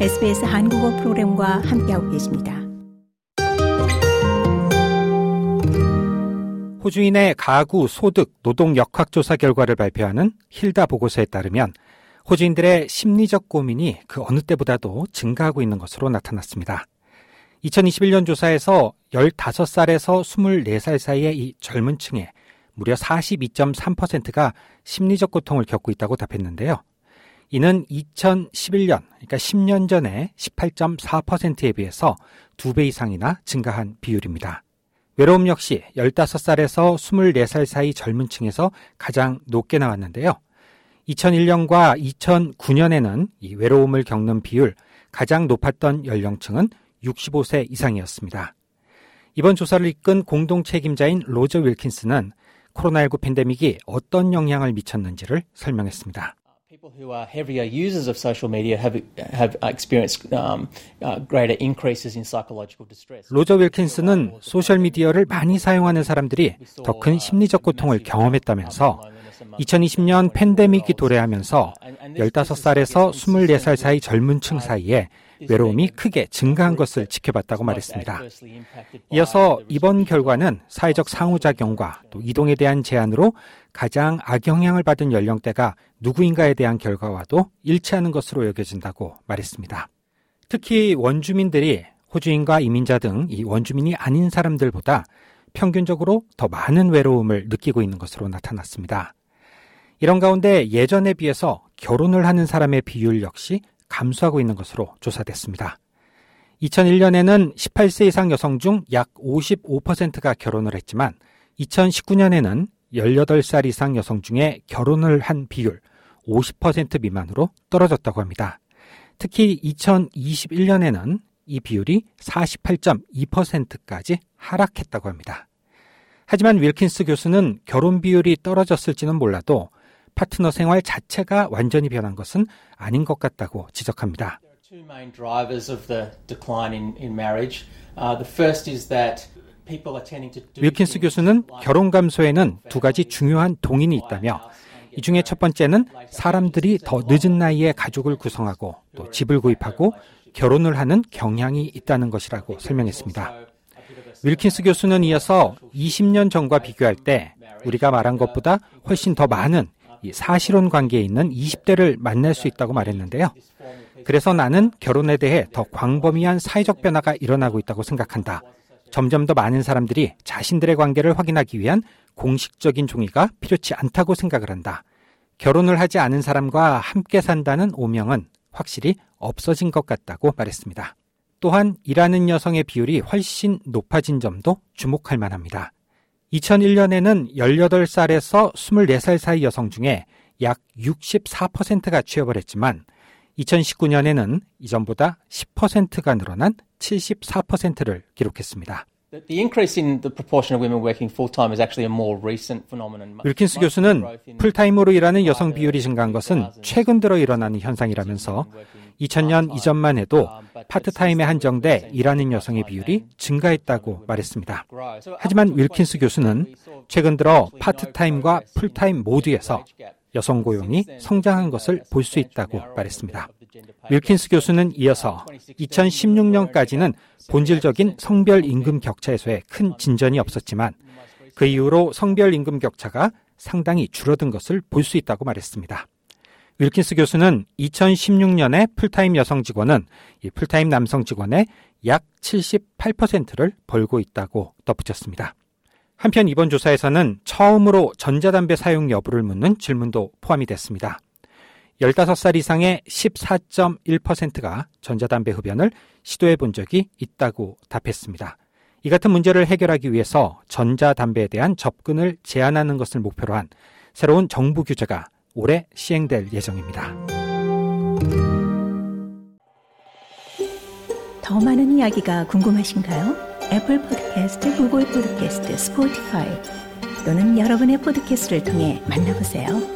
SBS 한국어 프로그램과 함께하고 계십니다. 호주인의 가구, 소득, 노동 역학조사 결과를 발표하는 힐다 보고서에 따르면 호주인들의 심리적 고민이 그 어느 때보다도 증가하고 있는 것으로 나타났습니다. 2021년 조사에서 15살에서 24살 사이의 이 젊은 층에 무려 42.3%가 심리적 고통을 겪고 있다고 답했는데요. 이는 2011년, 그러니까 10년 전에 18.4%에 비해서 2배 이상이나 증가한 비율입니다. 외로움 역시 15살에서 24살 사이 젊은 층에서 가장 높게 나왔는데요. 2001년과 2009년에는 이 외로움을 겪는 비율 가장 높았던 연령층은 65세 이상이었습니다. 이번 조사를 이끈 공동 책임자인 로저 윌킨스는 코로나19 팬데믹이 어떤 영향을 미쳤는지를 설명했습니다. People who are heavier users of social media have, have experienced um, uh, greater increases in psychological distress. 로저 윌킨스는 소셜 미디어를 많이 사용하는 사람들이 더 큰 심리적 고통을 경험했다면서 2020년 팬데믹이 도래하면서 15살에서 24살 사이 젊은 층 사이에 외로움이 크게 증가한 것을 지켜봤다고 말했습니다. 이어서 이번 결과는 사회적 상호작용과 또 이동에 대한 제한으로 가장 악영향을 받은 연령대가 누구인가에 대한 결과와도 일치하는 것으로 여겨진다고 말했습니다. 특히 원주민들이 호주인과 이민자 등 이 원주민이 아닌 사람들보다 평균적으로 더 많은 외로움을 느끼고 있는 것으로 나타났습니다. 이런 가운데 예전에 비해서 결혼을 하는 사람의 비율 역시 감소하고 있는 것으로 조사됐습니다. 2001년에는 18세 이상 여성 중 약 55%가 결혼을 했지만 2019년에는 18살 이상 여성 중에 결혼을 한 비율 50% 미만으로 떨어졌다고 합니다. 특히 2021년에는 이 비율이 48.2%까지 하락했다고 합니다. 하지만 윌킨스 교수는 결혼 비율이 떨어졌을지는 몰라도 파트너 생활 자체가 완전히 변한 것은 아닌 것 같다고 지적합니다. Marriage. Uh, 윌킨스 교수는 결혼 감소에는 두 가지 중요한 동인이 있다며 이 중에 첫 번째는 사람들이 더 늦은 나이에 가족을 구성하고 또 집을 구입하고 결혼을 하는 경향이 있다는 것이라고 설명했습니다. 윌킨스 교수는 이어서 20년 전과 비교할 때 우리가 말한 것보다 훨씬 더 많은 사실혼 관계에 있는 20대를 만날 수 있다고 말했는데요. 그래서 나는 결혼에 대해 더 광범위한 사회적 변화가 일어나고 있다고 생각한다. 점점 더 많은 사람들이 자신들의 관계를 확인하기 위한 공식적인 종이가 필요치 않다고 생각을 한다. 결혼을 하지 않은 사람과 함께 산다는 오명은 확실히 없어진 것 같다고 말했습니다. 또한 일하는 여성의 비율이 훨씬 높아진 점도 주목할 만합니다. 2001년에는 18살에서 24살 사이 여성 중에 약 64%가 취업을 했지만 2019년에는 이전보다 10%가 늘어난 74%를 기록했습니다. The increase in the proportion of women working full time is actually a more recent phenomenon. 윌킨스 교수는 풀타임으로 일하는 여성 비율이 증가한 것은 최근 들어 일어나는 현상이라면서 2000년 이전만 해도 파트타임에 한정돼 일하는 여성의 비율이 증가했다고 말했습니다. 하지만 윌킨스 교수는 최근 들어 파트타임과 풀타임 모두에서 여성 고용이 성장한 것을 볼 수 있다고 말했습니다. 윌킨스 교수는 이어서 2016년까지는 본질적인 성별 임금 격차 에서의 큰 진전이 없었지만 그 이후로 성별 임금 격차가 상당히 줄어든 것을 볼 수 있다고 말했습니다. 윌킨스 교수는 2016년에 풀타임 여성 직원은 이 풀타임 남성 직원의 약 78%를 벌고 있다고 덧붙였습니다. 한편 이번 조사에서는 처음으로 전자담배 사용 여부를 묻는 질문도 포함이 됐습니다. 15살 이상의 14.1%가 전자담배 흡연을 시도해 본 적이 있다고 답했습니다. 이 같은 문제를 해결하기 위해서 전자담배에 대한 접근을 제한하는 것을 목표로 한 새로운 정부 규제가 올해 시행될 예정입니다. 더 많은 이야기가 궁금하신가요? 애플 포드캐스트, 구글 포드캐스트, 스포티파이 또는 여러분의 포드캐스트를 통해 만나보세요.